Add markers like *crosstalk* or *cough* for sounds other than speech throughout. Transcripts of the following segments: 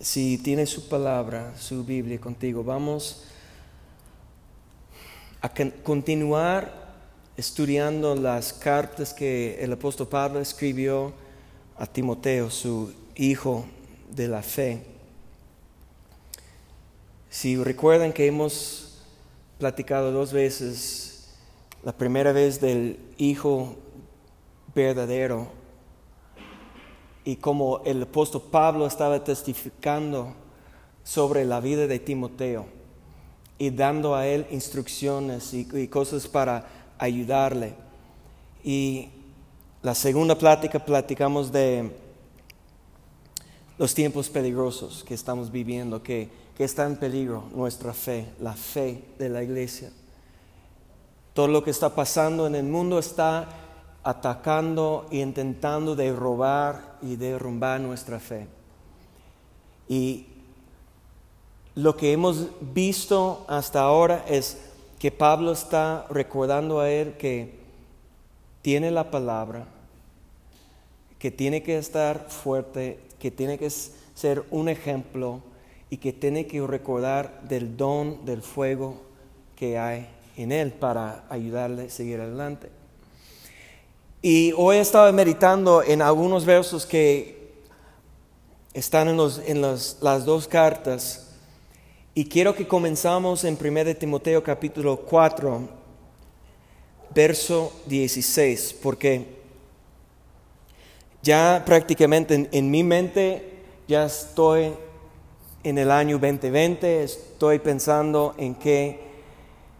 Si tiene su palabra, su Biblia contigo, vamos a continuar estudiando las cartas que el apóstol Pablo escribió a Timoteo, su hijo de la fe. Si recuerdan que hemos platicado dos veces, la primera vez del hijo verdadero, y como el apóstol Pablo estaba testificando sobre la vida de Timoteo y dando a él instrucciones y, cosas para ayudarle. Y la segunda plática platicamos de los tiempos peligrosos que estamos viviendo, que, que está en peligro nuestra fe, la fe de la iglesia. Todo lo que está pasando en el mundo está atacando e intentando derrobar y derrumbar nuestra fe. Y lo que hemos visto hasta ahora es que Pablo está recordando a él que tiene la palabra, que tiene que estar fuerte, que tiene que ser un ejemplo y que tiene que recordar del don del fuego que hay en él para ayudarle a seguir adelante. Y hoy he estado meditando en algunos versos que están en, en las dos cartas. Y quiero que comenzamos en 1 Timoteo capítulo 4, verso 16, porque ya prácticamente en, mi mente ya estoy en el año 2020, estoy pensando en qué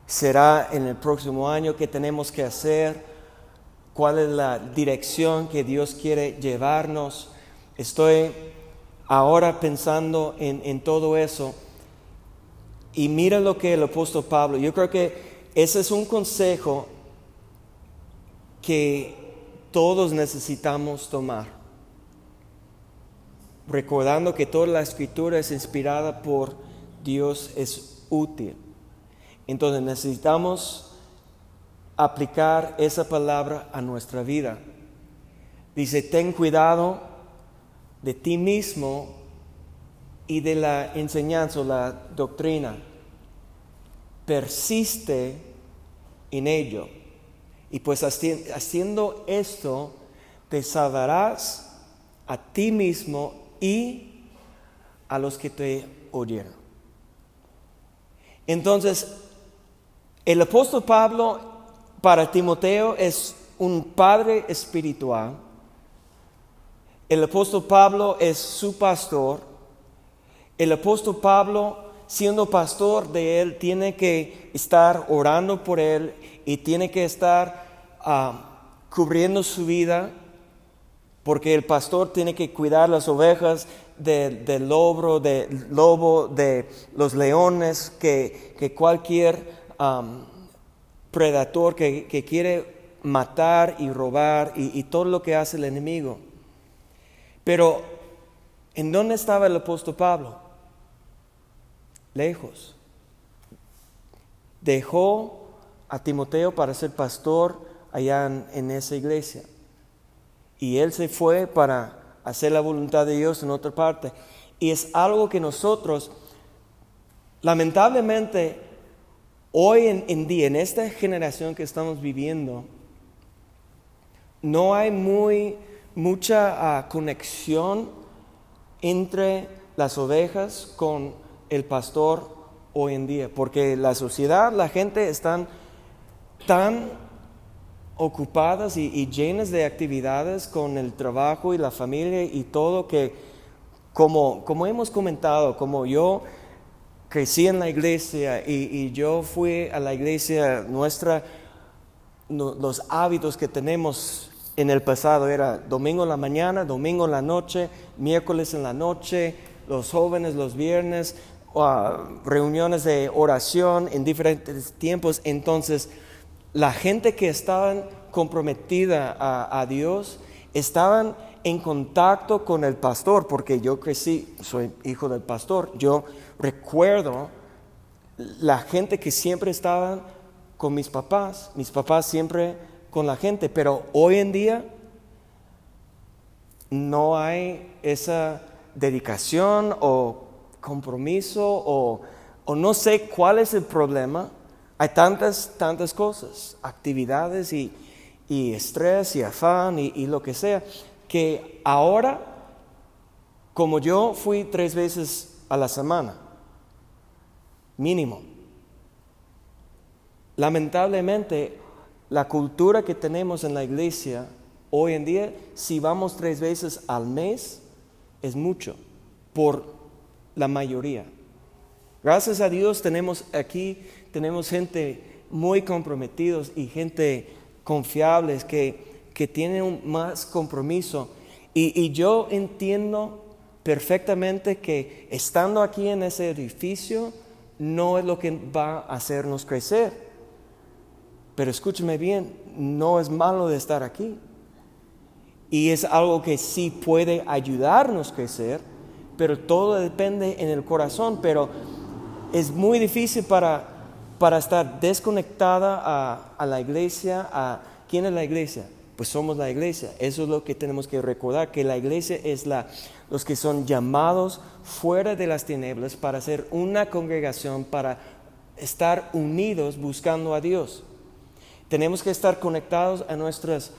será en el próximo año, qué tenemos que hacer cuál es la dirección que Dios quiere llevarnos. Estoy ahora pensando en, todo eso. Y mira lo que el apóstol Pablo, yo creo que ese es un consejo que todos necesitamos tomar. Recordando que toda la escritura es inspirada por Dios, es útil. Entonces necesitamos aplicar esa palabra a nuestra vida. Dice, ten cuidado de ti mismo y de la enseñanza o la doctrina. Persiste en ello. Y pues haciendo esto, te salvarás a ti mismo y a los que te oyeron. Entonces, el apóstol Pablo para Timoteo es un padre espiritual. El apóstol Pablo es su pastor. El apóstol Pablo, siendo pastor de él, tiene que estar orando por él y tiene que estar ah, cubriendo su vida, porque el pastor tiene que cuidar las ovejas del lobo, del lobo, de los leones, que cualquier predador que, quiere matar y robar y, todo lo que hace el enemigo. Pero, ¿en dónde estaba el apóstol Pablo? Lejos. Dejó a Timoteo para ser pastor allá en, esa iglesia. Y él se fue para hacer la voluntad de Dios en otra parte. Y es algo que nosotros, lamentablemente, Hoy en, día, en esta generación que estamos viviendo, no hay muy, mucha ah, conexión entre las ovejas con el pastor hoy en día, porque la sociedad, la gente están tan ocupadas y, llenas de actividades con el trabajo y la familia y todo que como hemos comentado, como yo crecí en la iglesia y, yo fui a la iglesia, nuestra, los hábitos que tenemos en el pasado era domingo en la mañana, domingo en la noche, miércoles en la noche, los jóvenes los viernes, reuniones de oración en diferentes tiempos. Entonces, la gente que estaban comprometida a, a Dios estaban en contacto con el pastor, porque yo crecí, soy hijo del pastor, yo recuerdo la gente que siempre estaba con mis papás, mis papás siempre con la gente, pero hoy en día no hay esa dedicación o compromiso o, no sé cuál es el problema. Hay tantas, tantas cosas, actividades y, estrés y afán y, y lo que sea, que ahora, como yo fui tres veces a la semana, mínimo, lamentablemente la cultura que tenemos en la iglesia hoy en día, si vamos tres veces al mes, es mucho por la mayoría. Gracias a Dios tenemos aquí, tenemos gente muy comprometidos y gente confiables que, que tienen más compromiso. Y, y yo entiendo perfectamente que estando aquí en ese edificio no es lo que va a hacernos crecer. Pero escúcheme bien, no es malo de estar aquí. Y es algo que sí puede ayudarnos a crecer, pero todo depende en el corazón. Pero es muy difícil para, para estar desconectada a, a la iglesia. A, ¿Quién es la iglesia? Pues somos la iglesia. Eso es lo que tenemos que recordar, que la iglesia es la, los que son llamados fuera de las tinieblas para ser una congregación, para estar unidos buscando a Dios. Tenemos que estar conectados a nuestras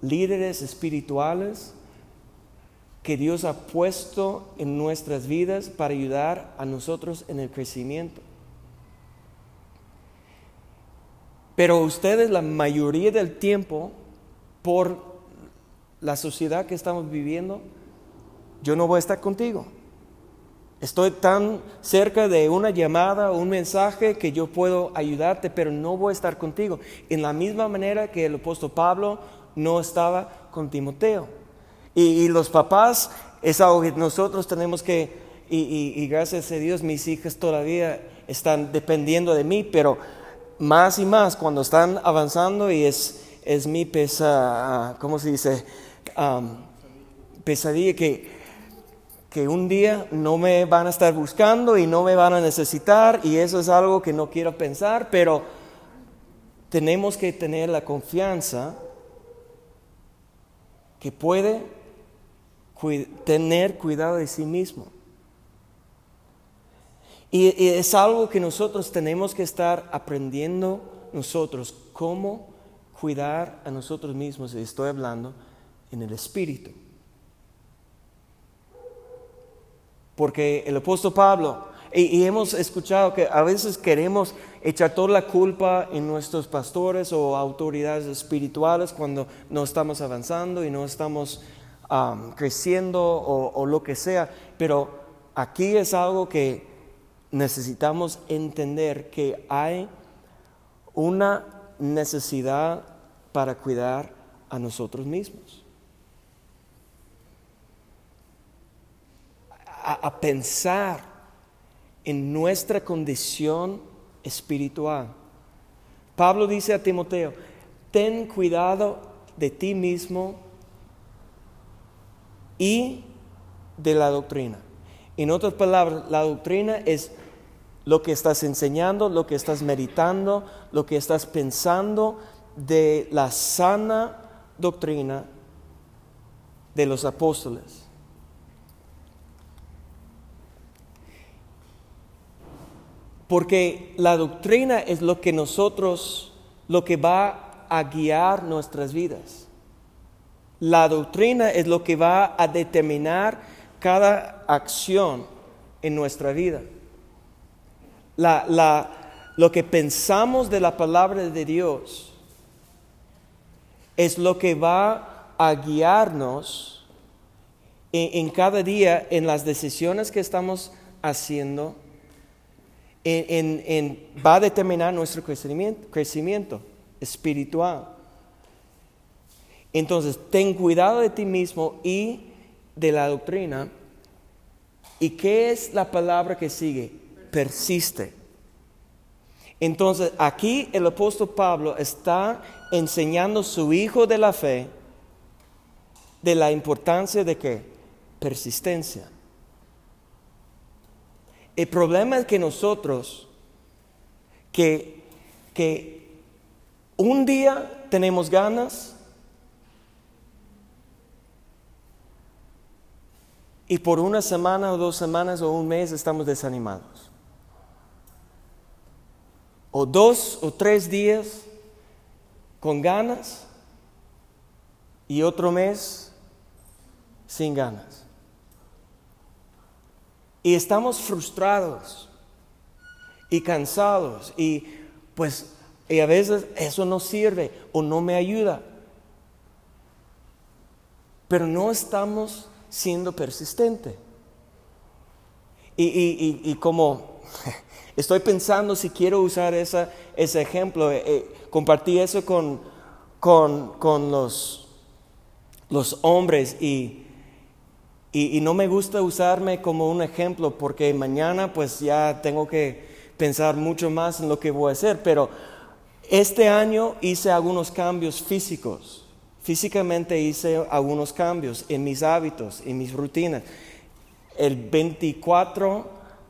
líderes espirituales que Dios ha puesto en nuestras vidas para ayudar a nosotros en el crecimiento. Pero ustedes la mayoría del tiempo, por la sociedad que estamos viviendo, yo no voy a estar contigo. Estoy tan cerca de una llamada o un mensaje que yo puedo ayudarte, pero no voy a estar contigo. En la misma manera que el apóstol Pablo no estaba con Timoteo. Y, los papás es algo que nosotros tenemos que, y, y, gracias a Dios mis hijas todavía están dependiendo de mí, pero más y más cuando están avanzando y es, es mi pesa, ¿cómo se dice? Pesadilla que que un día no me van a estar buscando y no me van a necesitar y eso es algo que no quiero pensar, pero tenemos que tener la confianza que puede tener cuidado de sí mismo. Y, es algo que nosotros tenemos que estar aprendiendo nosotros, cómo cuidar a nosotros mismos, y estoy hablando en el espíritu. Porque el apóstol Pablo, y, hemos escuchado que a veces queremos echar toda la culpa en nuestros pastores o autoridades espirituales cuando no estamos avanzando y no estamos creciendo o, lo que sea. Pero aquí es algo que necesitamos entender que hay una necesidad para cuidar a nosotros mismos. A, pensar en nuestra condición espiritual. Pablo dice a Timoteo, ten cuidado de ti mismo y de la doctrina. En otras palabras, la doctrina es lo que estás enseñando, lo que estás meditando, lo que estás pensando de la sana doctrina de los apóstoles. Porque la doctrina es lo que nosotros, lo que va a guiar nuestras vidas. La doctrina es lo que va a determinar cada acción en nuestra vida. lo que pensamos de la palabra de Dios es lo que va a guiarnos en, en cada día en las decisiones que estamos haciendo va a determinar nuestro crecimiento, crecimiento espiritual. Entonces, ten cuidado de ti mismo y de la doctrina. ¿Y qué es la palabra que sigue? Persiste. Entonces, aquí el apóstol Pablo está enseñando a su hijo de la fe de la importancia de qué? Persistencia. El problema es que nosotros, que, que un día tenemos ganas y por una semana o dos semanas o un mes estamos desanimados. O dos o tres días con ganas y otro mes sin ganas. Y estamos frustrados y cansados y pues y a veces eso no sirve o no me ayuda. Pero no estamos siendo persistente. Y, como *laughs* estoy pensando si quiero usar esa, ese ejemplo, eh, eh, compartí eso con, con, los, los hombres y, y, no me gusta usarme como un ejemplo porque mañana pues ya tengo que pensar mucho más en lo que voy a hacer, pero este año hice algunos cambios físicos Físicamente hice algunos cambios en mis hábitos, en mis rutinas. El 24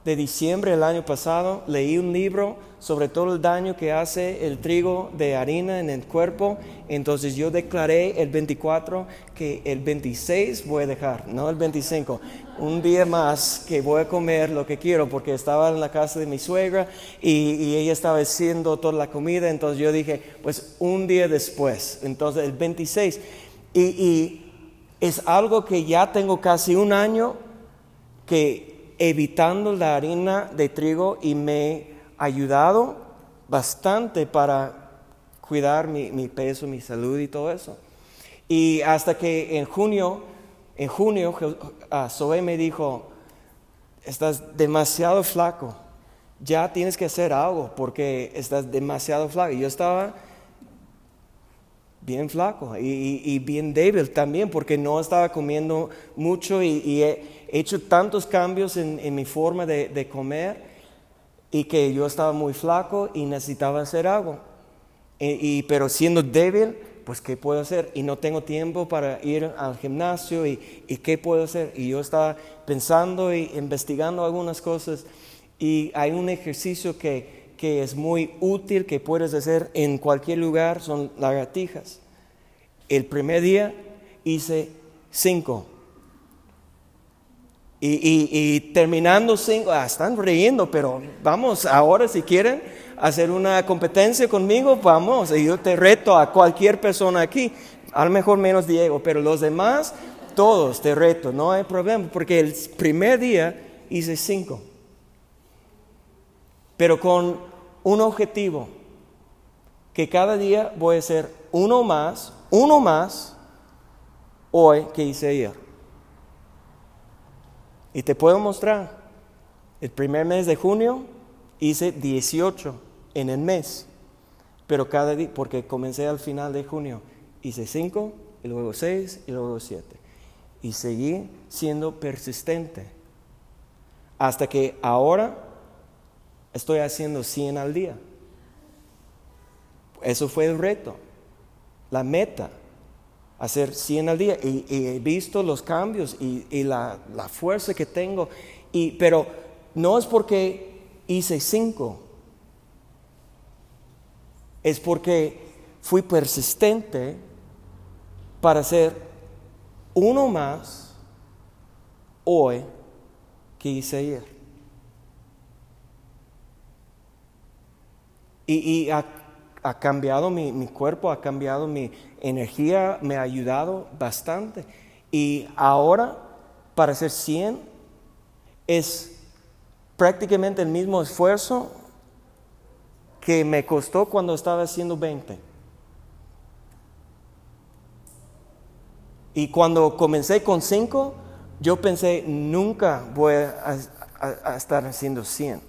de diciembre del año pasado leí un libro sobre todo el daño que hace el trigo de harina en el cuerpo. Entonces yo declaré el 24 que el 26 voy a dejar, no el 25. Un día más que voy a comer lo que quiero porque estaba en la casa de mi suegra y, ella estaba haciendo toda la comida. Entonces yo dije, pues un día después, entonces el 26. Y, y es algo que ya tengo casi un año que evitando la harina de trigo y me ayudado bastante para cuidar mi, peso, mi salud y todo eso. Y hasta que en junio, en junio, Zoe me dijo, estás demasiado flaco, ya tienes que hacer algo porque estás demasiado flaco. Y yo estaba bien flaco y, bien débil también porque no estaba comiendo mucho y, he hecho tantos cambios en, mi forma de comer y que yo estaba muy flaco y necesitaba hacer algo. Y, pero siendo débil, pues ¿qué puedo hacer? Y no tengo tiempo para ir al gimnasio y, ¿qué puedo hacer? Y yo estaba pensando y investigando algunas cosas y hay un ejercicio que, que es muy útil que puedes hacer en cualquier lugar, son lagartijas. El primer día hice cinco y, terminando cinco, ah, están riendo, pero vamos, ahora si quieren hacer una competencia conmigo, vamos, y yo te reto a cualquier persona aquí, a lo mejor menos Diego, pero los demás, todos te reto, no hay problema, porque el primer día hice cinco, pero con un objetivo, que cada día voy a hacer uno más, uno más, hoy que hice ayer. Y te puedo mostrar, el primer mes de junio hice 18 en el mes, pero cada día, porque comencé al final de junio, hice 5 y luego 6 y luego 7. Y seguí siendo persistente hasta que ahora estoy haciendo 100 al día. Eso fue el reto, la meta hacer 100 al día. Y, he visto los cambios y, la, fuerza que tengo, y, pero no es porque hice 5, es porque fui persistente para hacer uno más hoy que hice ayer. Y, y ha cambiado mi, cuerpo, ha cambiado mi energía, me ha ayudado bastante. Y ahora, para ser 100, es prácticamente el mismo esfuerzo que me costó cuando estaba haciendo 20. Y cuando comencé con 5, yo pensé, nunca voy a estar haciendo 100.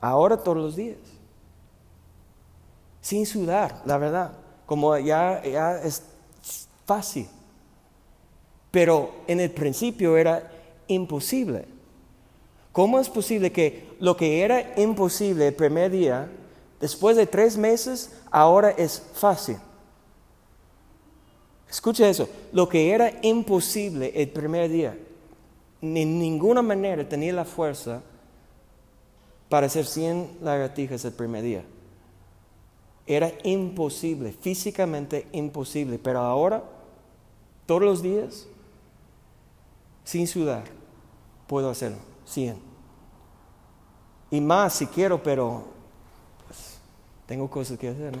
Ahora todos los días sin sudar, la verdad, como ya, ya es fácil. Pero en el principio era imposible. ¿Cómo es posible que lo que era imposible el primer día, después de tres meses, ahora es fácil? Escucha eso, lo que era imposible el primer día, en ninguna manera tenía la fuerza para hacer 100 lagartijas el primer día. Era imposible, físicamente imposible, pero ahora, todos los días, sin sudar, puedo hacerlo, 100. Y más si quiero, pero pues, tengo cosas que hacer.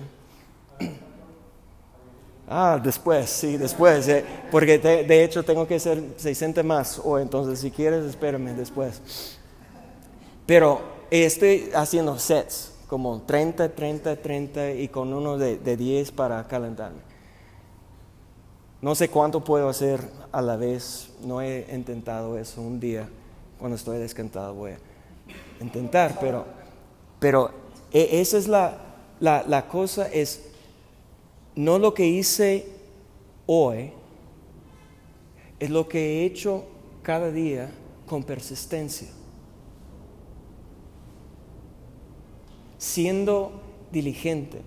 *clears throat* Ah, después, sí, después, eh, porque de hecho tengo que hacer 60 más, o entonces si quieres, espérame después. Pero estoy haciendo sets, como 30, 30, 30 y con uno de, de 10 para calentarme. No sé cuánto puedo hacer a la vez, no he intentado eso un día, cuando estoy descansado voy a intentar, pero, pero e, esa es la, la, la cosa, es no lo que hice hoy, es lo que he hecho cada día con persistencia. Siendo diligente.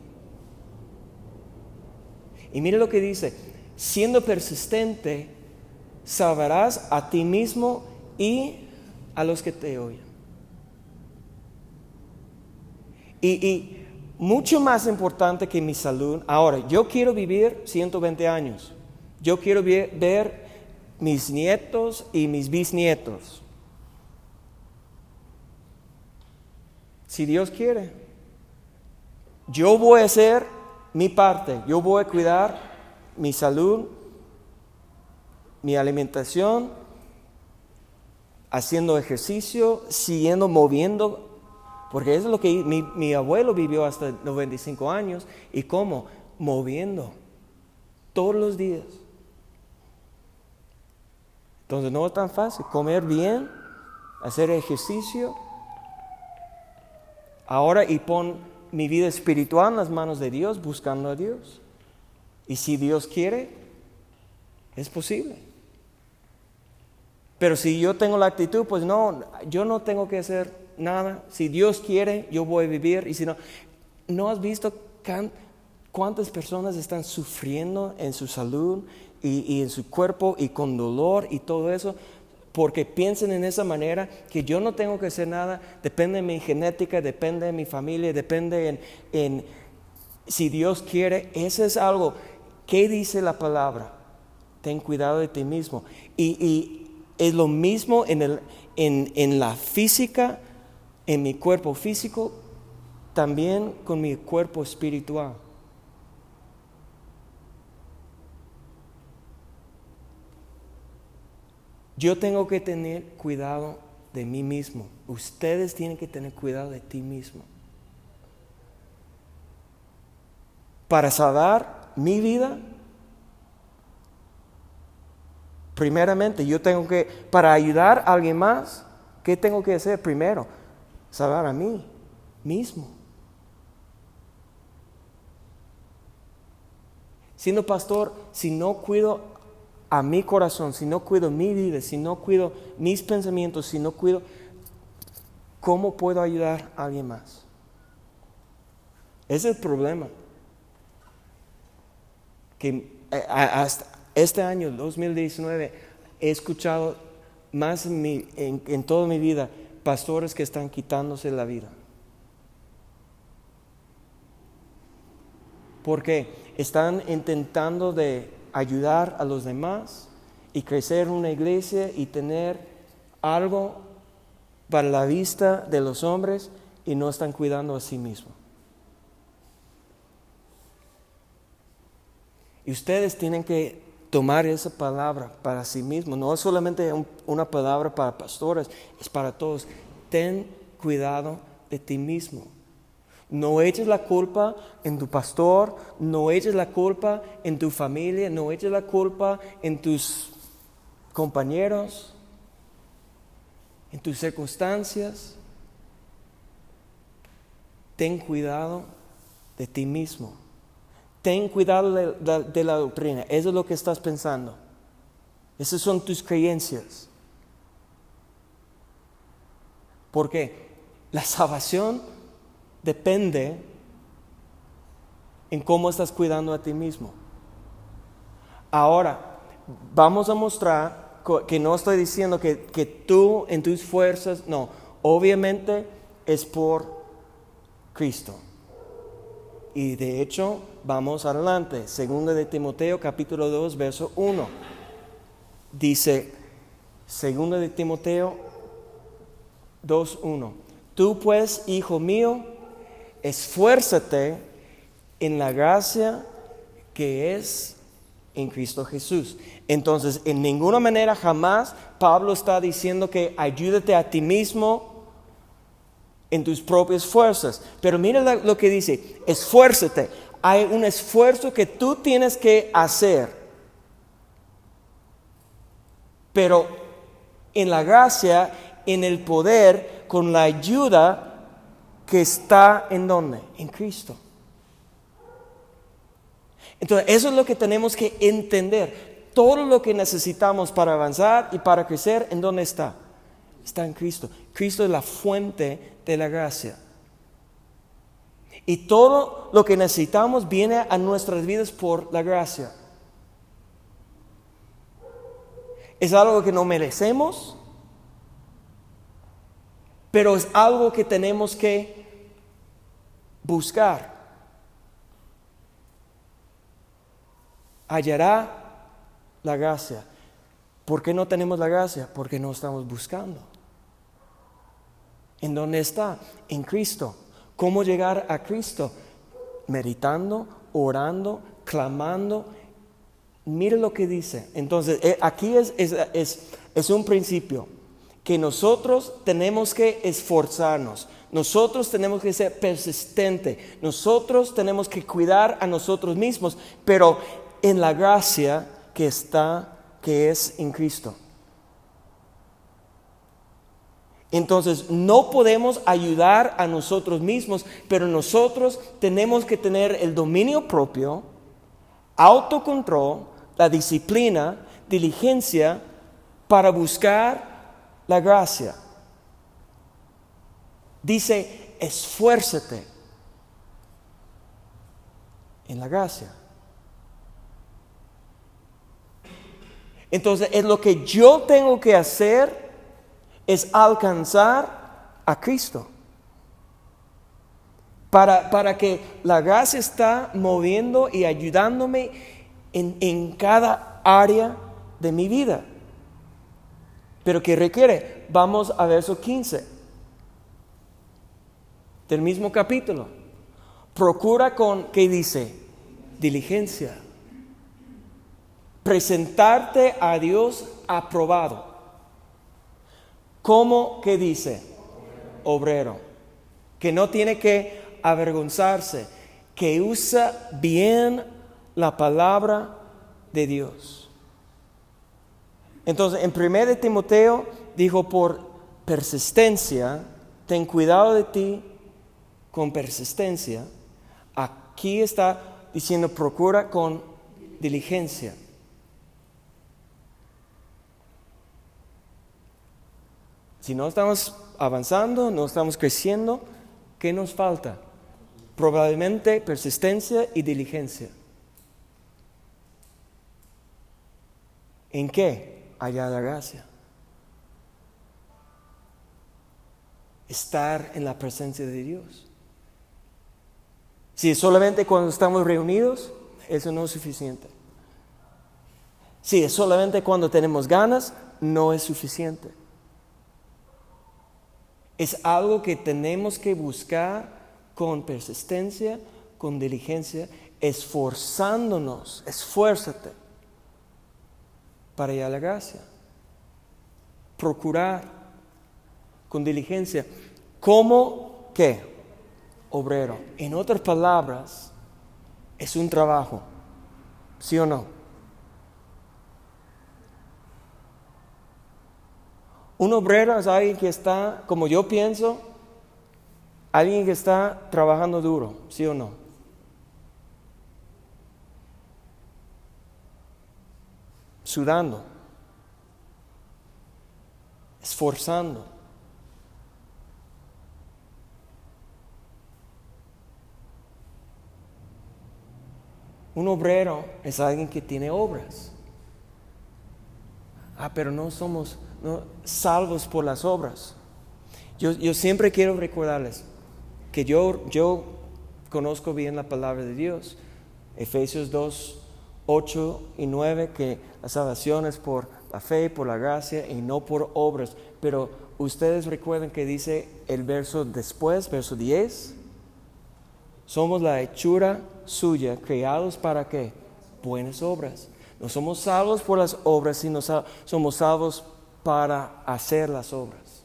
Y mire lo que dice, siendo persistente, salvarás a ti mismo y a los que te oyen. Y, y mucho más importante que mi salud. Ahora, yo quiero vivir 120 años. Yo quiero ver mis nietos y mis bisnietos. Si Dios quiere, yo voy a hacer mi parte. Yo voy a cuidar mi salud, mi alimentación, haciendo ejercicio, siguiendo moviendo porque eso es lo que mi, abuelo vivió hasta 95 años. ¿Y cómo? Moviendo. Todos los días. Entonces no es tan fácil. Comer bien, hacer ejercicio. Ahora y pon mi vida espiritual en las manos de Dios, buscando a Dios. Y si Dios quiere, es posible. Pero si yo tengo la actitud, pues no, yo no tengo que hacer nada. Si Dios quiere, yo voy a vivir. Y si no, ¿no has visto cuántas personas están sufriendo en su salud y, en su cuerpo y con dolor y todo eso? Porque piensan en esa manera que yo no tengo que hacer nada, depende de mi genética, depende de mi familia, depende en, si Dios quiere. Eso es algo. ¿Qué dice la palabra? Ten cuidado de ti mismo. Y, es lo mismo en, el, en, en la física en mi cuerpo físico, también con mi cuerpo espiritual. Yo tengo que tener cuidado de mí mismo. Ustedes tienen que tener cuidado de ti mismo. Para salvar mi vida, primeramente yo tengo que, para ayudar a alguien más, ¿qué tengo que hacer primero? salvar a mí mismo. Siendo pastor, si no cuido a mi corazón, si no cuido mi vida, si no cuido mis pensamientos, si no cuido, ¿cómo puedo ayudar a alguien más? Ese es el problema. Que eh, hasta este año, 2019, he escuchado más en, en toda mi vida pastores que están quitándose la vida. Porque están intentando de ayudar a los demás y crecer una iglesia y tener algo para la vista de los hombres y no están cuidando a sí mismos. Y ustedes tienen que tomar esa palabra para sí mismo. No es solamente una palabra para pastores, es para todos. Ten cuidado de ti mismo. No eches la culpa en tu pastor, no eches la culpa en tu familia, no eches la culpa en tus compañeros, en tus circunstancias. Ten cuidado de ti mismo. Ten cuidado de, la doctrina. Eso es lo que estás pensando. Esas son tus creencias. Porque la salvación depende en cómo estás cuidando a ti mismo. Ahora, vamos a mostrar que no estoy diciendo que, que tú en tus fuerzas, no, obviamente es por Cristo. Y de hecho, vamos adelante. Segundo de Timoteo, capítulo 2, verso 1. Dice, Segunda de Timoteo 2.1. Tú pues, hijo mío, esfuérzate en la gracia que es en Cristo Jesús. Entonces, en ninguna manera jamás Pablo está diciendo que ayúdate a ti mismo en tus propias fuerzas. Pero mira lo que dice, esfuérzate. Hay un esfuerzo que tú tienes que hacer. Pero en la gracia, en el poder, con la ayuda que está en donde? En Cristo. Entonces, eso es lo que tenemos que entender. Todo lo que necesitamos para avanzar y para crecer, ¿en dónde está? Está en Cristo. Cristo es la fuente de la gracia. Y todo lo que necesitamos viene a nuestras vidas por la gracia. Es algo que no merecemos, pero es algo que tenemos que buscar. hallará la gracia. ¿Por qué no tenemos la gracia? Porque no estamos buscando. ¿En dónde está? En Cristo. ¿Cómo llegar a Cristo? Meditando, orando, clamando. Mire lo que dice. Entonces, eh, aquí es, es, es un principio que nosotros tenemos que esforzarnos. Nosotros tenemos que ser persistentes, nosotros tenemos que cuidar a nosotros mismos, pero en la gracia que está, que es en Cristo. Entonces, no podemos ayudar a nosotros mismos, pero nosotros tenemos que tener el dominio propio, autocontrol, la disciplina, diligencia para buscar la gracia. Dice, esfuérzate en la gracia. Entonces, es lo que yo tengo que hacer es alcanzar a Cristo. Para, para que la gracia está moviendo y ayudándome en, en cada área de mi vida. Pero que requiere, vamos a verso 15 del mismo capítulo. Procura con, ¿qué dice? Diligencia presentarte a Dios aprobado. ¿Cómo que dice? Obrero. Que no tiene que avergonzarse, que usa bien la palabra de Dios. Entonces, en 1 Timoteo dijo por persistencia, ten cuidado de ti con persistencia. Aquí está diciendo procura con diligencia. Si no estamos avanzando, no estamos creciendo, ¿qué nos falta? Probablemente persistencia y diligencia. ¿En qué? Allá la gracia. Estar en la presencia de Dios. Si solamente cuando estamos reunidos, eso no es suficiente. Si es solamente cuando tenemos ganas, no es suficiente. Es algo que tenemos que buscar con persistencia, con diligencia, esforzándonos, esfuérzate para ir la gracia. Procurar con diligencia. ¿Cómo qué? Obrero. En otras palabras, es un trabajo. ¿Sí o no? Un obrero es alguien que está, como yo pienso, alguien que está trabajando duro, ¿sí o no? Sudando, esforzando. Un obrero es alguien que tiene obras. Ah, pero no somos salvos por las obras. Yo, siempre quiero recordarles que yo, yo conozco bien la palabra de Dios. Efesios 2, 8 y 9, que la salvación es por la fe, por la gracia y no por obras. Pero ustedes recuerden que dice el verso después, verso 10, somos la hechura suya, creados para qué? Buenas obras. No somos salvos por las obras, sino somos salvos para hacer las obras.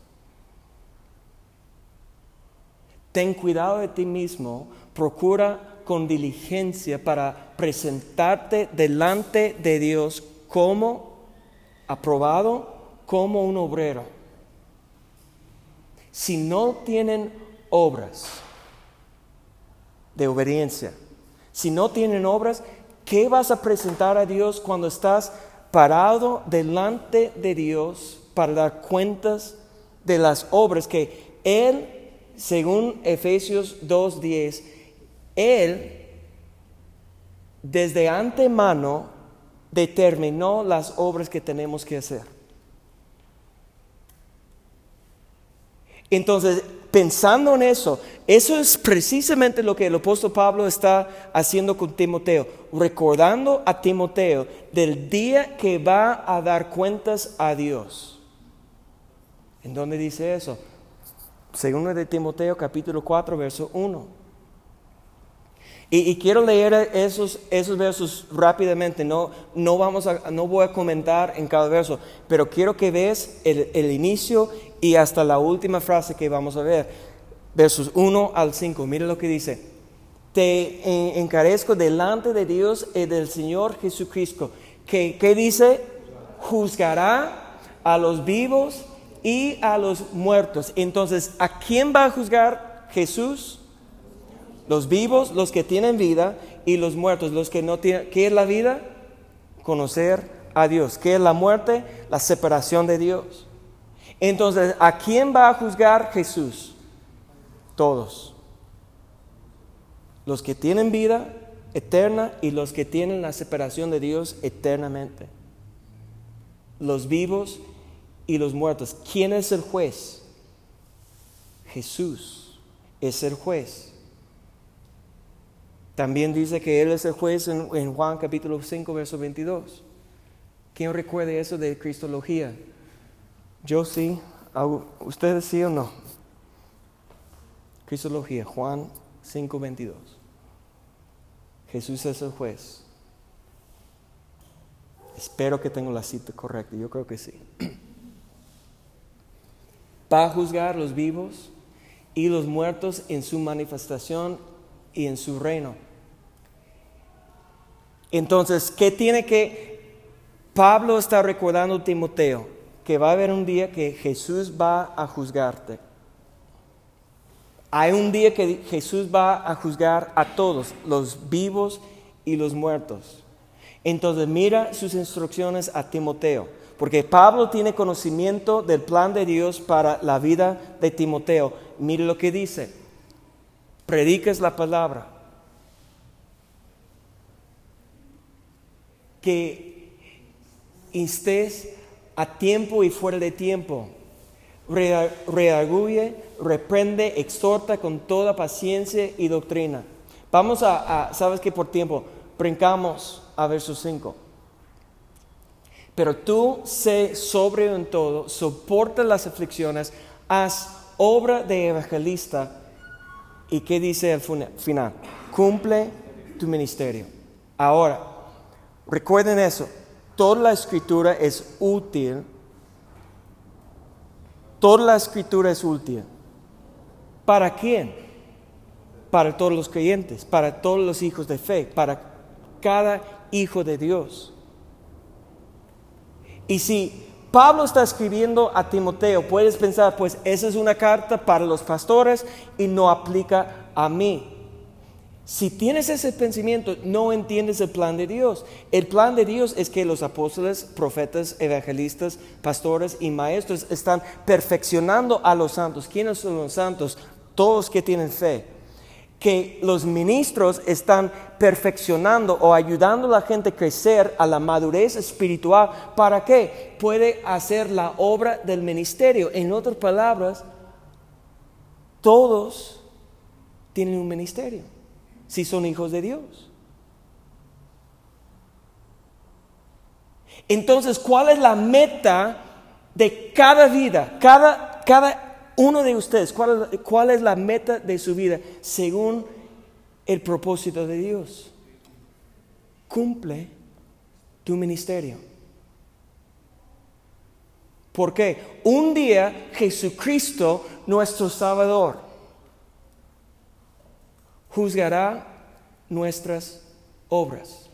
Ten cuidado de ti mismo, procura con diligencia para presentarte delante de Dios como aprobado, como un obrero. Si no tienen obras de obediencia, si no tienen obras, ¿qué vas a presentar a Dios cuando estás parado delante de Dios para dar cuentas de las obras que Él, según Efesios 2.10, él desde antemano determinó las obras que tenemos que hacer. Entonces, pensando en eso, eso es precisamente lo que el apóstol Pablo está haciendo con Timoteo, recordando a Timoteo del día que va a dar cuentas a Dios. ¿En dónde dice eso? Segundo de Timoteo capítulo 4, verso 1. Y, quiero leer esos, versos rápidamente, no, no, vamos a, no voy a comentar en cada verso, pero quiero que veas el, el inicio y hasta la última frase que vamos a ver, versos 1 al 5. Mira lo que dice, te encarezco delante de Dios y del Señor Jesucristo, que, ¿qué dice? Juzgará a los vivos y a los muertos. Entonces, ¿a quién va a juzgar Jesús? Los vivos, los que tienen vida, y los muertos, los que no tienen. ¿Qué es la vida? Conocer a Dios. ¿Qué es la muerte? La separación de Dios. Entonces, ¿a quién va a juzgar Jesús? Todos. Los que tienen vida eterna y los que tienen la separación de Dios eternamente. Los vivos y los muertos. ¿Quién es el juez? Jesús es el juez. También dice que Él es el juez en, Juan capítulo 5, verso 22. ¿Quién recuerde eso de Cristología? Yo sí. ¿Ustedes sí o no? Cristología, Juan 5, 22. Jesús es el juez. Espero que tengo la cita correcta, yo creo que sí. *clears throat* Va a juzgar los vivos y los muertos en su manifestación y en su reino. Entonces, ¿qué tiene que... Pablo está recordando a Timoteo que va a haber un día que Jesús va a juzgarte. Hay un día que Jesús va a juzgar a todos, los vivos y los muertos. Entonces mira sus instrucciones a Timoteo, porque Pablo tiene conocimiento del plan de Dios para la vida de Timoteo. Mire lo que dice. Predicas la palabra que estés a tiempo y fuera de tiempo. Redarguye, reprende, exhorta con toda paciencia y doctrina. Vamos a, sabes que por tiempo, brincamos a verso 5. Pero tú sé sobrio en todo, soporta las aflicciones, haz obra de evangelista. ¿Y qué dice al final? Cumple tu ministerio. Ahora, Recuerden eso, toda la escritura es útil. Toda la escritura es útil. ¿Para quién? Para todos los creyentes, para todos los hijos de fe, para cada hijo de Dios. Y si Pablo está escribiendo a Timoteo, puedes pensar, pues esa es una carta para los pastores y no aplica a mí. Si tienes ese pensamiento, no entiendes el plan de Dios. El plan de Dios es que los apóstoles, profetas, evangelistas, pastores y maestros están perfeccionando a los santos. ¿Quiénes son los santos? Todos que tienen fe. Que los ministros están perfeccionando o ayudando a la gente a crecer a la madurez espiritual. ¿Para qué? Puede hacer la obra del ministerio. En otras palabras, todos tienen un ministerio si son hijos de Dios. Entonces, ¿cuál es la meta de cada vida? Cada, cada uno de ustedes, ¿cuál, ¿cuál es la meta de su vida según el propósito de Dios? Cumple tu ministerio. Porque un día Jesucristo, nuestro Salvador, juzgará nuestras obras.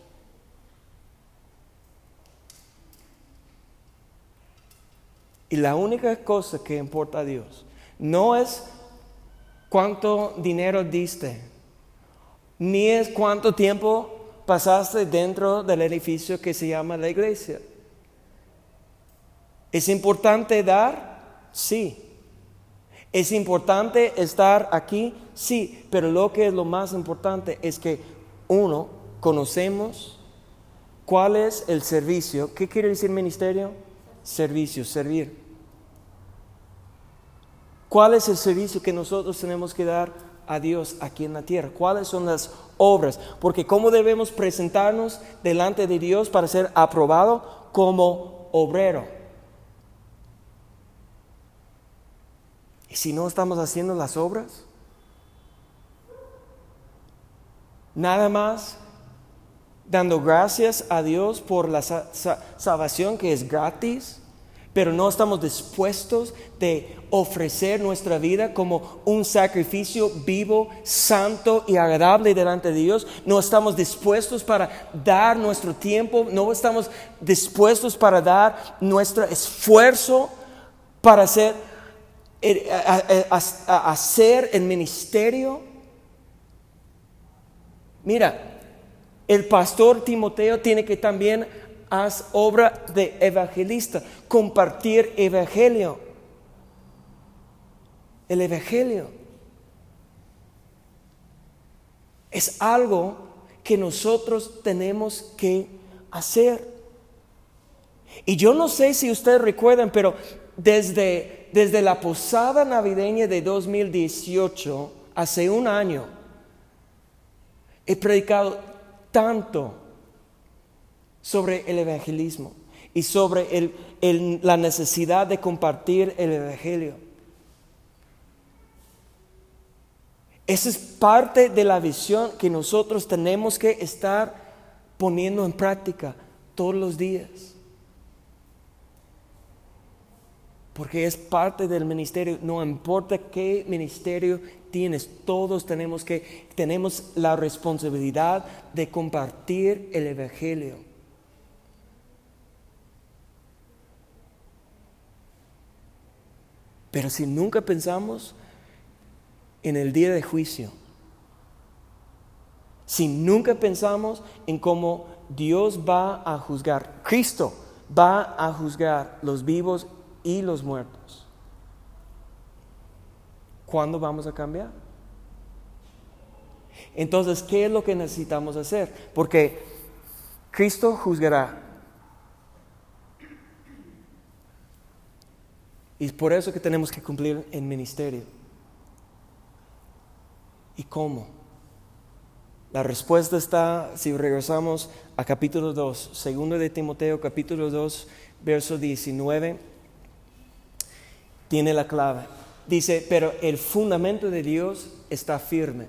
Y la única cosa que importa a Dios no es cuánto dinero diste, ni es cuánto tiempo pasaste dentro del edificio que se llama la iglesia. ¿Es importante dar? Sí. ¿Es importante estar aquí? Sí, pero lo que es lo más importante es que uno, conocemos cuál es el servicio. ¿Qué quiere decir ministerio? Servicio, servir. ¿Cuál es el servicio que nosotros tenemos que dar a Dios aquí en la tierra? ¿Cuáles son las obras? Porque ¿cómo debemos presentarnos delante de Dios para ser aprobado como obrero? ¿Y si no estamos haciendo las obras? Nada más dando gracias a Dios por la salvación que es gratis pero no estamos dispuestos de ofrecer nuestra vida como un sacrificio vivo, santo y agradable delante de Dios. No estamos dispuestos para dar nuestro tiempo, no estamos dispuestos para dar nuestro esfuerzo para hacer, eh, hacer el ministerio. Mira, el pastor Timoteo tiene que también haz obra de evangelista, compartir evangelio. El evangelio es algo que nosotros tenemos que hacer. Y yo no sé si ustedes recuerdan, pero desde, desde la posada navideña de 2018, hace un año, he predicado tanto sobre el evangelismo y sobre la necesidad de compartir el evangelio. Esa es parte de la visión que nosotros tenemos que estar poniendo en práctica todos los días. Porque es parte del ministerio, no importa qué ministerio tienes, todos tenemos que tenemos la responsabilidad de compartir el evangelio. Pero si nunca pensamos en el día de juicio, si nunca pensamos en cómo Dios va a juzgar, Cristo va a juzgar los vivos y los muertos, ¿cuándo vamos a cambiar? Entonces, ¿qué es lo que necesitamos hacer? Porque Cristo juzgará Y por eso que tenemos que cumplir el ministerio. ¿Y cómo? La respuesta está, si regresamos a capítulo 2, segundo de Timoteo, capítulo 2, verso 19, tiene la clave. Dice, pero el fundamento de Dios está firme,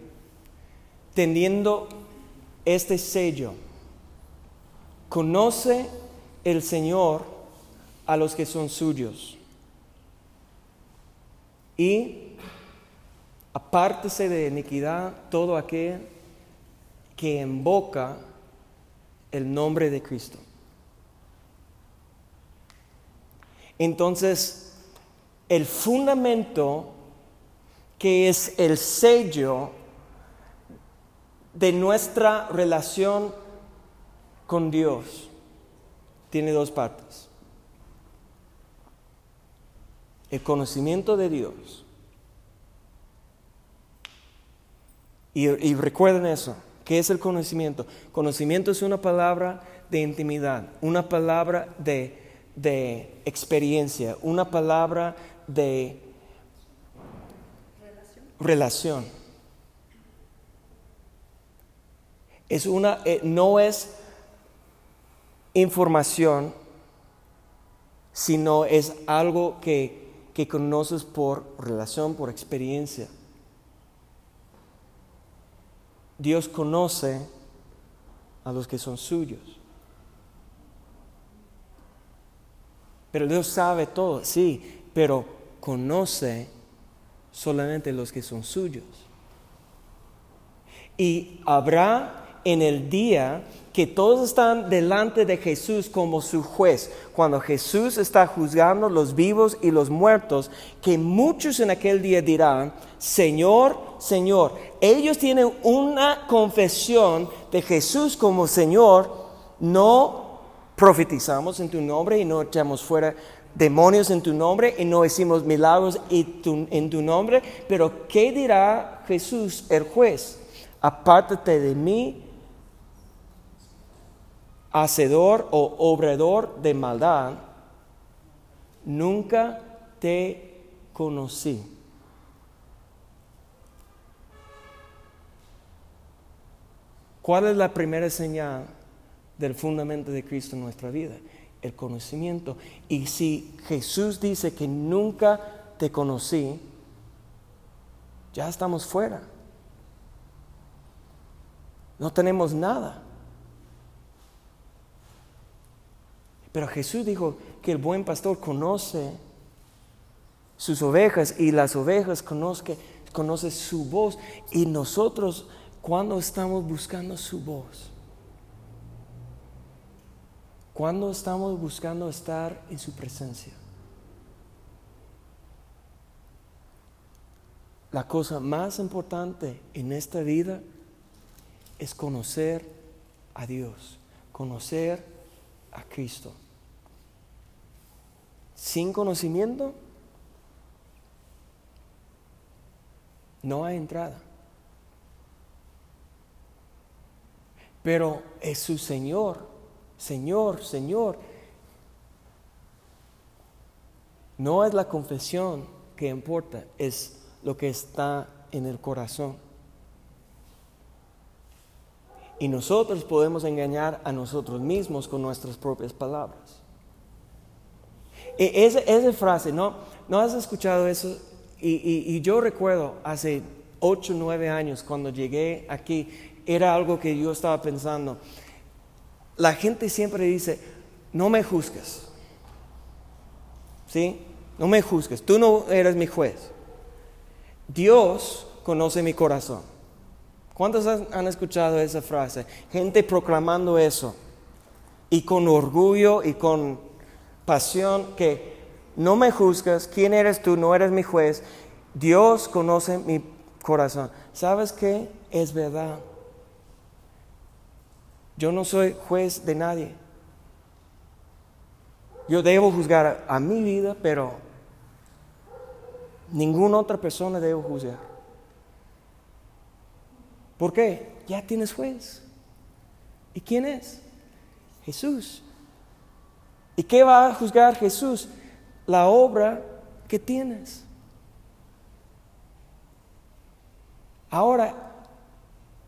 teniendo este sello. Conoce el Señor a los que son suyos y apártese de iniquidad todo aquel que invoca el nombre de Cristo. Entonces, el fundamento que es el sello de nuestra relación con Dios tiene dos partes. el conocimiento de Dios. Y, recuerden eso, ¿qué es el conocimiento? Conocimiento es una palabra de intimidad, una palabra de, de experiencia, una palabra de relación. Es una, eh, no es información sino es algo que, que conoces por relación, por experiencia. Dios conoce a los que son suyos. Pero Dios sabe todo, sí, pero conoce solamente los que son suyos. Y habrá en el día que todos están delante de Jesús como su juez, cuando Jesús está juzgando los vivos y los muertos, que muchos en aquel día dirán, Señor, Señor, ellos tienen una confesión de Jesús como Señor, no profetizamos en tu nombre y no echamos fuera demonios en tu nombre y no hicimos milagros en tu nombre, pero ¿qué dirá Jesús, el juez? Apártate de mí, hacedor o obrador de maldad, nunca te conocí. ¿Cuál es la primera señal del fundamento de Cristo en nuestra vida? El conocimiento. Y si Jesús dice que nunca te conocí, ya estamos fuera. No tenemos nada. Pero Jesús dijo que el buen pastor conoce sus ovejas y las ovejas conocen conoce su voz. Y nosotros, cuando estamos buscando su voz, cuando estamos buscando estar en su presencia, la cosa más importante en esta vida es conocer a Dios, conocer a Cristo. Sin conocimiento no hay entrada. Pero es su Señor, Señor, Señor. No es la confesión que importa, es lo que está en el corazón. Y nosotros podemos engañar a nosotros mismos con nuestras propias palabras. Esa, esa frase, ¿no? ¿No has escuchado eso? Y, yo recuerdo hace 8, 9 años cuando llegué aquí, era algo que yo estaba pensando. La gente siempre dice, no me juzgues. ¿Sí? No me juzgues, tú no eres mi juez. Dios conoce mi corazón. ¿Cuántos han escuchado esa frase? Gente proclamando eso. Y con orgullo y con pasión que no me juzgas, quién eres tú, no eres mi juez, Dios conoce mi corazón. ¿Sabes qué? Es verdad. Yo no soy juez de nadie. Yo debo juzgar a, mi vida, pero ninguna otra persona debo juzgar. ¿Por qué? Ya tienes juez. ¿Y quién es? Jesús. ¿Y qué va a juzgar Jesús? La obra que tienes. Ahora,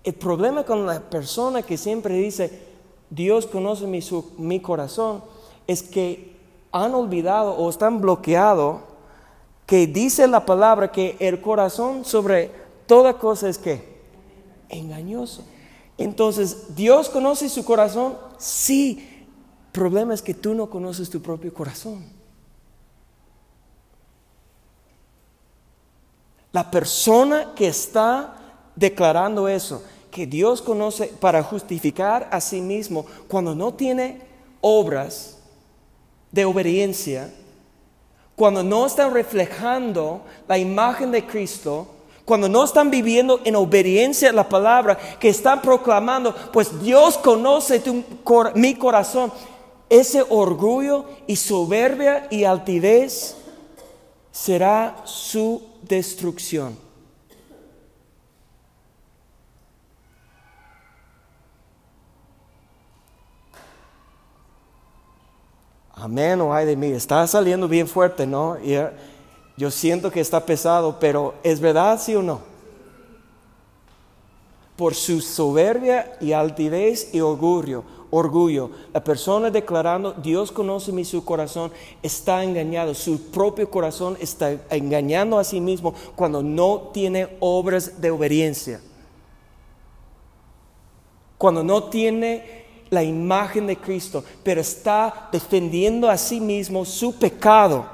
el problema con la persona que siempre dice, Dios conoce mi, mi corazón, es que han olvidado o están bloqueados que dice la palabra que el corazón sobre toda cosa es que engañoso. Entonces, ¿Dios conoce su corazón? Sí, problema es que tú no conoces tu propio corazón. La persona que está declarando eso, que Dios conoce para justificar a sí mismo, cuando no tiene obras de obediencia, cuando no está reflejando la imagen de Cristo, cuando no están viviendo en obediencia a la palabra que están proclamando, pues Dios conoce mi corazón ese orgullo y soberbia y altivez será su destrucción. Amén o ay de mí. Está saliendo bien fuerte, ¿no? Y eh, yo siento que está pesado, pero ¿es verdad, sí o no? Por su soberbia y altivez y orgullo orgullo. La persona declarando, Dios conoce mi su corazón, está engañado. Su propio corazón está engañando a sí mismo cuando no tiene obras de obediencia. Cuando no tiene la imagen de Cristo, pero está defendiendo a sí mismo su pecado,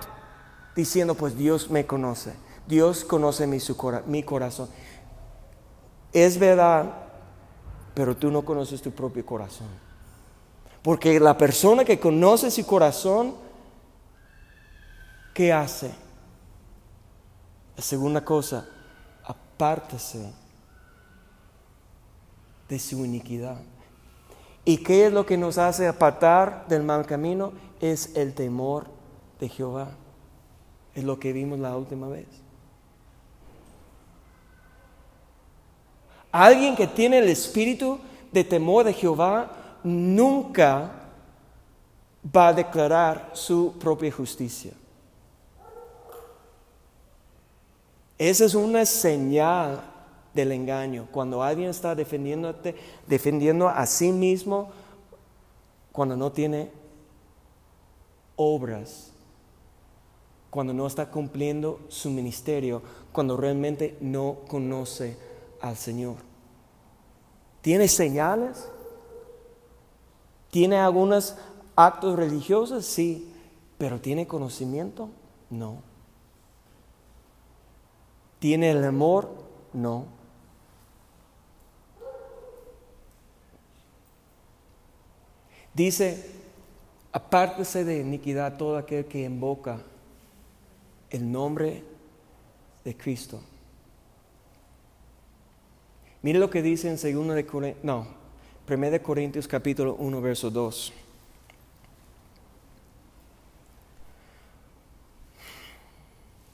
diciendo, pues Dios me conoce, Dios conoce mi, mi corazón. Es verdad, pero tú no conoces tu propio corazón. Porque la persona que conoce su corazón, ¿qué hace? La segunda cosa, apártese de su iniquidad. ¿Y qué es lo que nos hace apartar del mal camino? Es el temor de Jehová. Es lo que vimos la última vez. Alguien que tiene el espíritu de temor de Jehová nunca va a declarar su propia justicia. Esa es una señal del engaño. Cuando alguien está defendiéndote, defendiendo a sí mismo, cuando no tiene obras, cuando no está cumpliendo su ministerio, cuando realmente no conoce al Señor. ¿Tiene señales? ¿Tiene algunos actos religiosos? Sí, pero ¿tiene conocimiento? No. ¿Tiene el amor? No. Dice, apártese de iniquidad todo aquel que invoca el nombre de Cristo. Mire lo que dice en 2 de Corintios, no, 1 de Corintios capítulo 1 verso 2.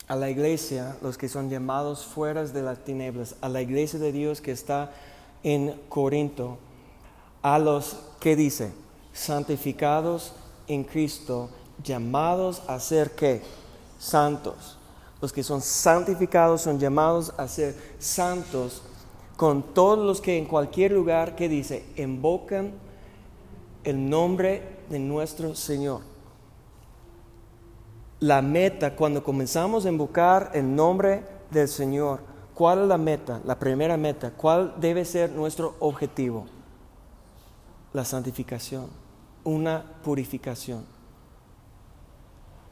A la iglesia, los que son llamados fuera de las tinieblas, a la iglesia de Dios que está en Corinto, a los que dice, santificados en Cristo, llamados a ser qué? Santos. Los que son santificados son llamados a ser santos con todos los que en cualquier lugar que dice, invocan el nombre de nuestro Señor. La meta, cuando comenzamos a invocar el nombre del Señor, ¿cuál es la meta? La primera meta, ¿cuál debe ser nuestro objetivo? La santificación una purificación,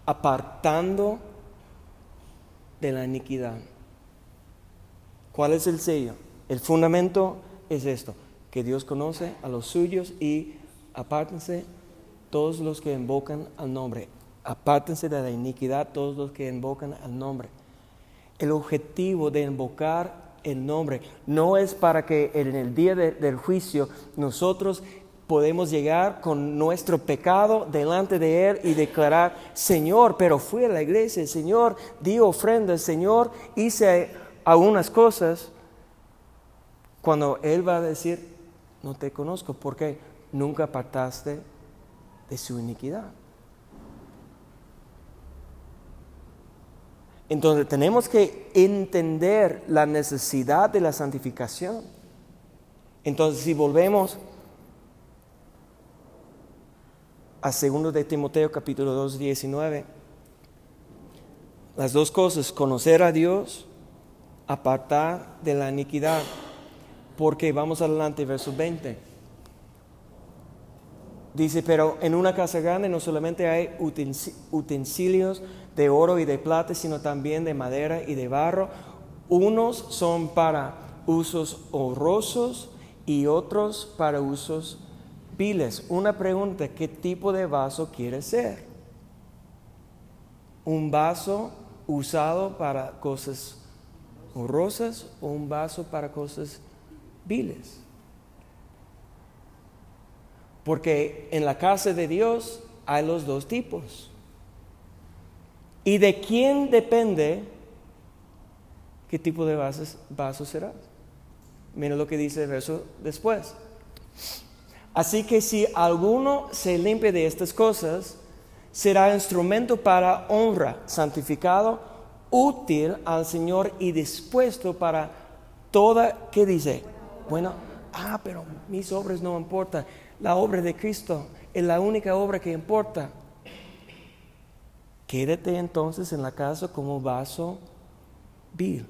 apartando de la iniquidad. ¿Cuál es el sello? El fundamento es esto, que Dios conoce a los suyos y apártense todos los que invocan al nombre. Apártense de la iniquidad todos los que invocan al nombre. El objetivo de invocar el nombre no es para que en el día del juicio nosotros podemos llegar con nuestro pecado delante de Él y declarar, Señor, pero fui a la iglesia, Señor, di ofrenda, Señor, hice algunas cosas, cuando Él va a decir, no te conozco, porque nunca apartaste de su iniquidad. Entonces tenemos que entender la necesidad de la santificación. Entonces si volvemos a 2 de Timoteo capítulo 2, 19. Las dos cosas, conocer a Dios, apartar de la iniquidad. Porque vamos adelante, verso 20. Dice, pero en una casa grande no solamente hay utensilios de oro y de plata, sino también de madera y de barro. Unos son para usos honrosos y otros para usos Piles, una pregunta, ¿qué tipo de vaso quiere ser? ¿Un vaso usado para cosas honrosas o un vaso para cosas viles? Porque en la casa de Dios hay los dos tipos. ¿Y de quién depende qué tipo de vaso, vaso será? Mira lo que dice el verso después. Así que si alguno se limpia de estas cosas, será instrumento para honra, santificado, útil al Señor y dispuesto para toda, ¿qué dice? Bueno, ah, pero mis obras no importan. la obra de Cristo es la única obra que importa. Quédate entonces en la casa como vaso vil.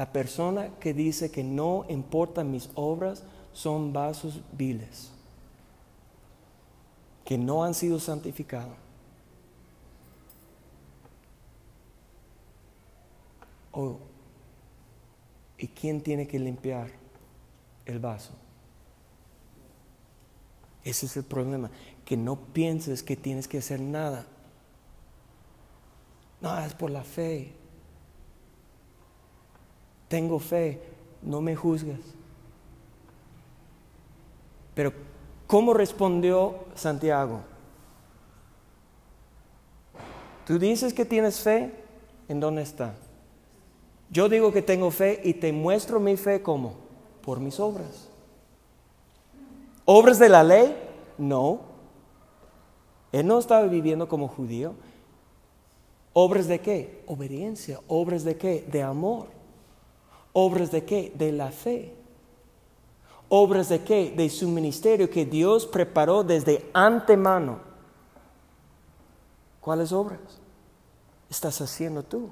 La persona que dice que no importan mis obras son vasos viles, que no han sido santificados. ¿Y quién tiene que limpiar el vaso? Ese es el problema, que no pienses que tienes que hacer nada. No, es por la fe. Tengo fe, no me juzgues. Pero, ¿cómo respondió Santiago? Tú dices que tienes fe, ¿en dónde está? Yo digo que tengo fe y te muestro mi fe como por mis obras. ¿Obras de la ley? No. Él no estaba viviendo como judío. ¿Obras de qué? Obediencia. ¿Obras de qué? De amor. ¿Obras de qué? De la fe. ¿Obras de qué? De su ministerio que Dios preparó desde antemano. ¿Cuáles obras estás haciendo tú?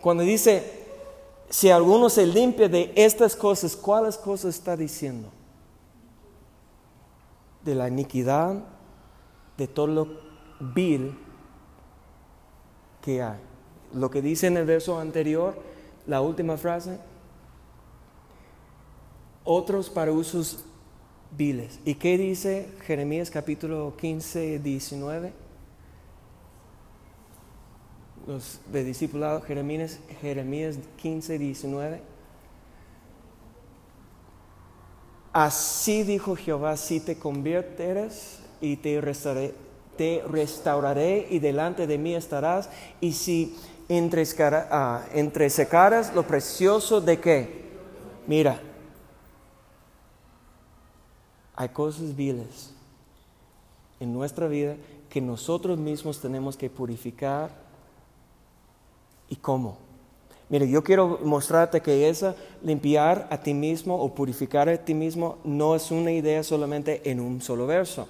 Cuando dice, si alguno se limpia de estas cosas, ¿cuáles cosas está diciendo? De la iniquidad, de todo lo vil que hay. Lo que dice en el verso anterior, la última frase, otros para usos viles. ¿Y qué dice Jeremías capítulo 15, 19? los de discipulado, Jeremías, Jeremías 15, 19. Así dijo Jehová, si te conviertes y te restauraré, te restauraré y delante de mí estarás, y si ah, entresecaras lo precioso de qué. Mira, hay cosas viles en nuestra vida que nosotros mismos tenemos que purificar ¿Y cómo? Mire, yo quiero mostrarte que esa limpiar a ti mismo o purificar a ti mismo no es una idea solamente en un solo verso.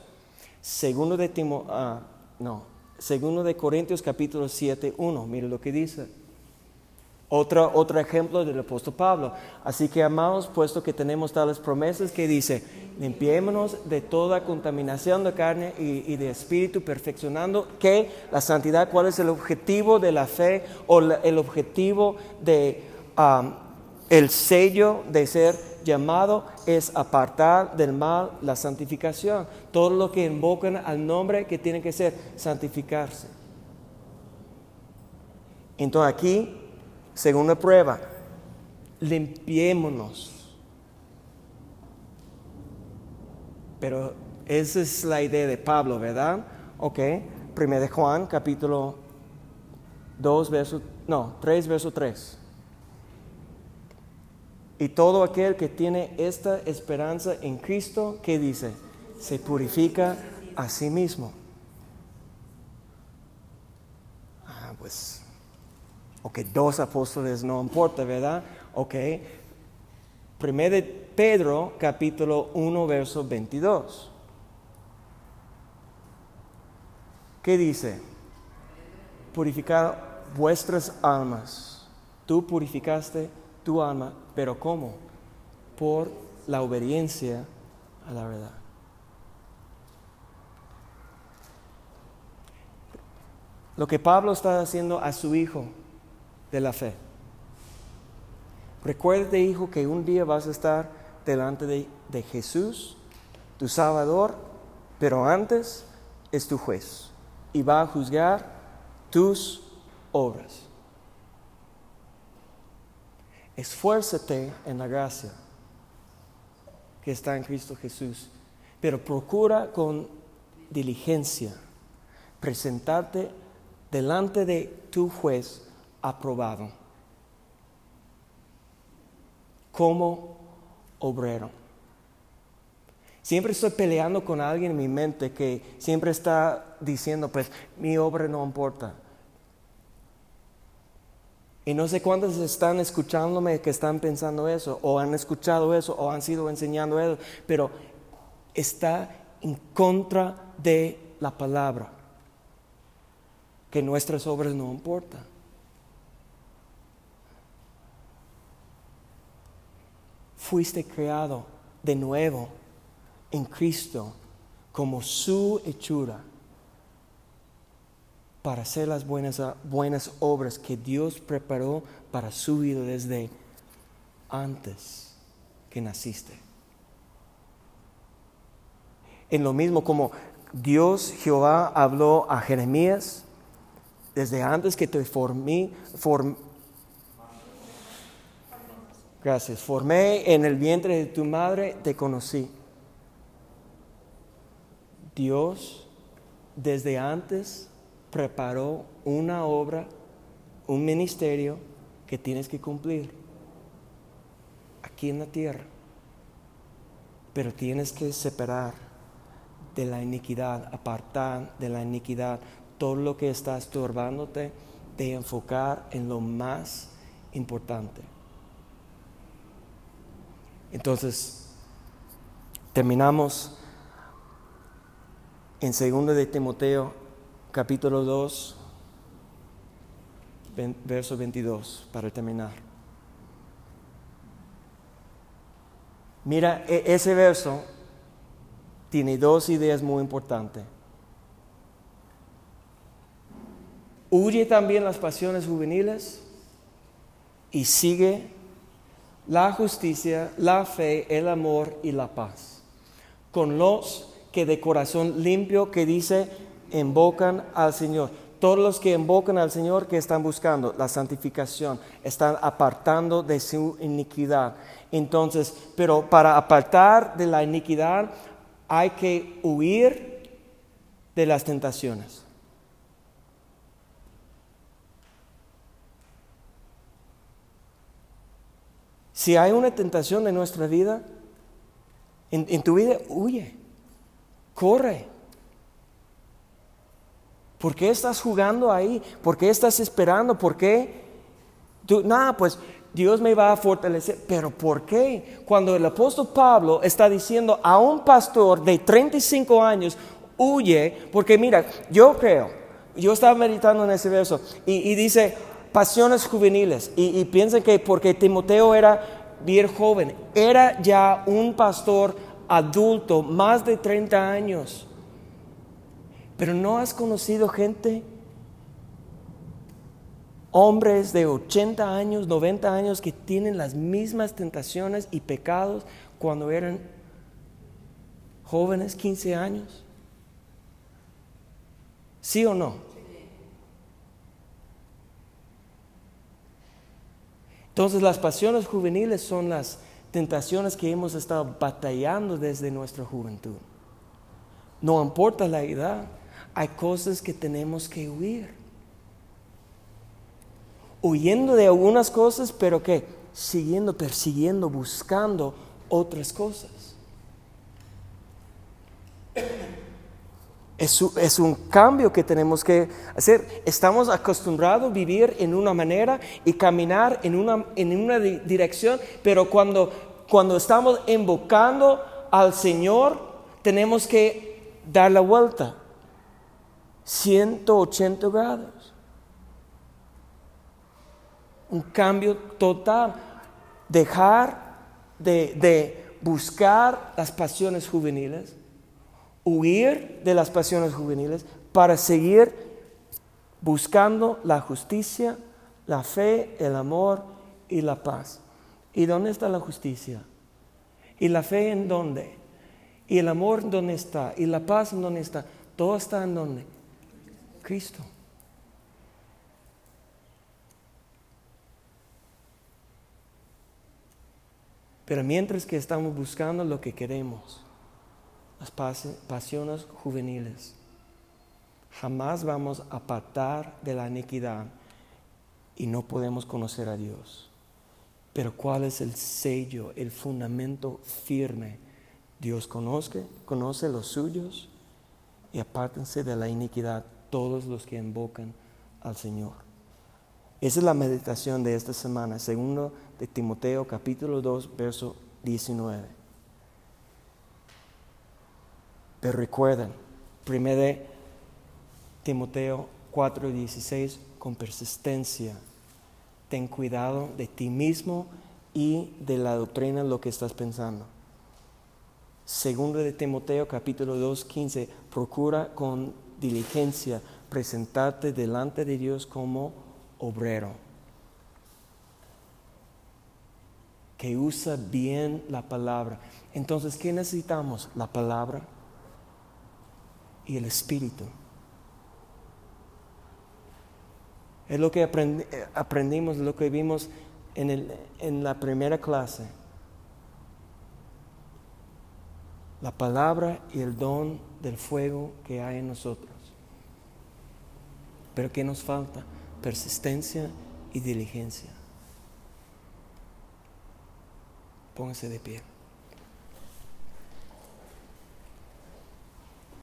Segundo de Timo, ah, no, segundo de Corintios capítulo 7, 1, mire lo que dice. Otro, otro ejemplo del apóstol Pablo. Así que amados, puesto que tenemos tales promesas que dice, limpiémonos de toda contaminación de carne y, de espíritu, perfeccionando que la santidad, ¿cuál es el objetivo de la fe o el objetivo de um, el sello de ser llamado? Es apartar del mal la santificación. Todo lo que invocan al nombre que tiene que ser santificarse. Entonces aquí Segunda prueba, limpiémonos. Pero esa es la idea de Pablo, ¿verdad? Ok, primero de Juan, capítulo 2, verso, no, 3, verso 3. Y todo aquel que tiene esta esperanza en Cristo, ¿qué dice? Se purifica a sí mismo. Ah, pues Ok, dos apóstoles no importa, ¿verdad? Ok. Primero de Pedro, capítulo 1, verso 22. ¿Qué dice? Purificar vuestras almas. Tú purificaste tu alma, pero ¿cómo? Por la obediencia a la verdad. Lo que Pablo está haciendo a su hijo de la fe. Recuerde, hijo, que un día vas a estar delante de, de Jesús, tu Salvador, pero antes es tu juez y va a juzgar tus obras. Esfuérzate en la gracia que está en Cristo Jesús, pero procura con diligencia presentarte delante de tu juez aprobado como obrero. Siempre estoy peleando con alguien en mi mente que siempre está diciendo, pues mi obra no importa. Y no sé cuántos están escuchándome que están pensando eso, o han escuchado eso, o han sido enseñando eso, pero está en contra de la palabra, que nuestras obras no importan. Fuiste creado de nuevo en Cristo como su hechura para hacer las buenas, buenas obras que Dios preparó para su vida desde antes que naciste. En lo mismo como Dios Jehová habló a Jeremías desde antes que te formé, gracias, formé en el vientre de tu madre, te conocí. Dios desde antes preparó una obra, un ministerio que tienes que cumplir aquí en la tierra. Pero tienes que separar de la iniquidad, apartar de la iniquidad todo lo que está estorbándote, de enfocar en lo más importante. Entonces, terminamos en 2 de Timoteo capítulo 2, verso 22, para terminar. Mira, e-, ese verso tiene dos ideas muy importantes. Huye también las pasiones juveniles y sigue la justicia, la fe, el amor y la paz. Con los que de corazón limpio, que dice, invocan al Señor. Todos los que invocan al Señor, que están buscando la santificación, están apartando de su iniquidad. Entonces, pero para apartar de la iniquidad hay que huir de las tentaciones. Si hay una tentación en nuestra vida, en, en tu vida, huye, corre. ¿Por qué estás jugando ahí? ¿Por qué estás esperando? ¿Por qué? Nada, pues Dios me va a fortalecer. Pero ¿por qué? Cuando el apóstol Pablo está diciendo a un pastor de 35 años, huye, porque mira, yo creo, yo estaba meditando en ese verso y, dice pasiones juveniles y, y que porque Timoteo era bien joven, era ya un pastor adulto, más de 30 años. Pero no has conocido gente, hombres de 80 años, 90 años, que tienen las mismas tentaciones y pecados cuando eran jóvenes, 15 años. ¿Sí o no? Entonces las pasiones juveniles son las tentaciones que hemos estado batallando desde nuestra juventud. No importa la edad, hay cosas que tenemos que huir. Huyendo de algunas cosas, pero que siguiendo, persiguiendo, buscando otras cosas. Es, es, un cambio que tenemos que hacer. Estamos acostumbrados a vivir en una manera y caminar en una, en una dirección, pero cuando, cuando estamos invocando al Señor, tenemos que dar la vuelta. 180 grados. Un cambio total. Dejar de, buscar las pasiones juveniles, huir de las pasiones juveniles para seguir buscando la justicia, la fe, el amor y la paz. ¿Y dónde está la justicia? ¿Y la fe en dónde? ¿Y el amor en dónde está? ¿Y la paz en dónde está? Todo está en dónde? Cristo. Pero mientras que estamos buscando lo que queremos, las pasiones juveniles, jamás vamos a apartar de la iniquidad y no podemos conocer a Dios. Pero ¿cuál es el sello, el fundamento firme Dios conoce, conoce los suyos y apártense de la iniquidad todos los que invocan al Señor. Esa es la meditación de esta semana, segundo de Timoteo capítulo 2, verso 19. Pero recuerden, primero de Timoteo 4, 16, con persistencia, ten cuidado de ti mismo y de la doctrina lo que estás pensando. Segundo de Timoteo capítulo 2, 15, procura con diligencia presentarte delante de Dios como obrero, que usa bien la palabra. Entonces, ¿qué necesitamos? La palabra y el Espíritu. Es lo que aprendimos, lo que vimos en, el, en la primera clase. la palabra y el don del fuego que hay en nosotros. Pero ¿qué nos falta? Persistencia y diligencia. Póngase de pie.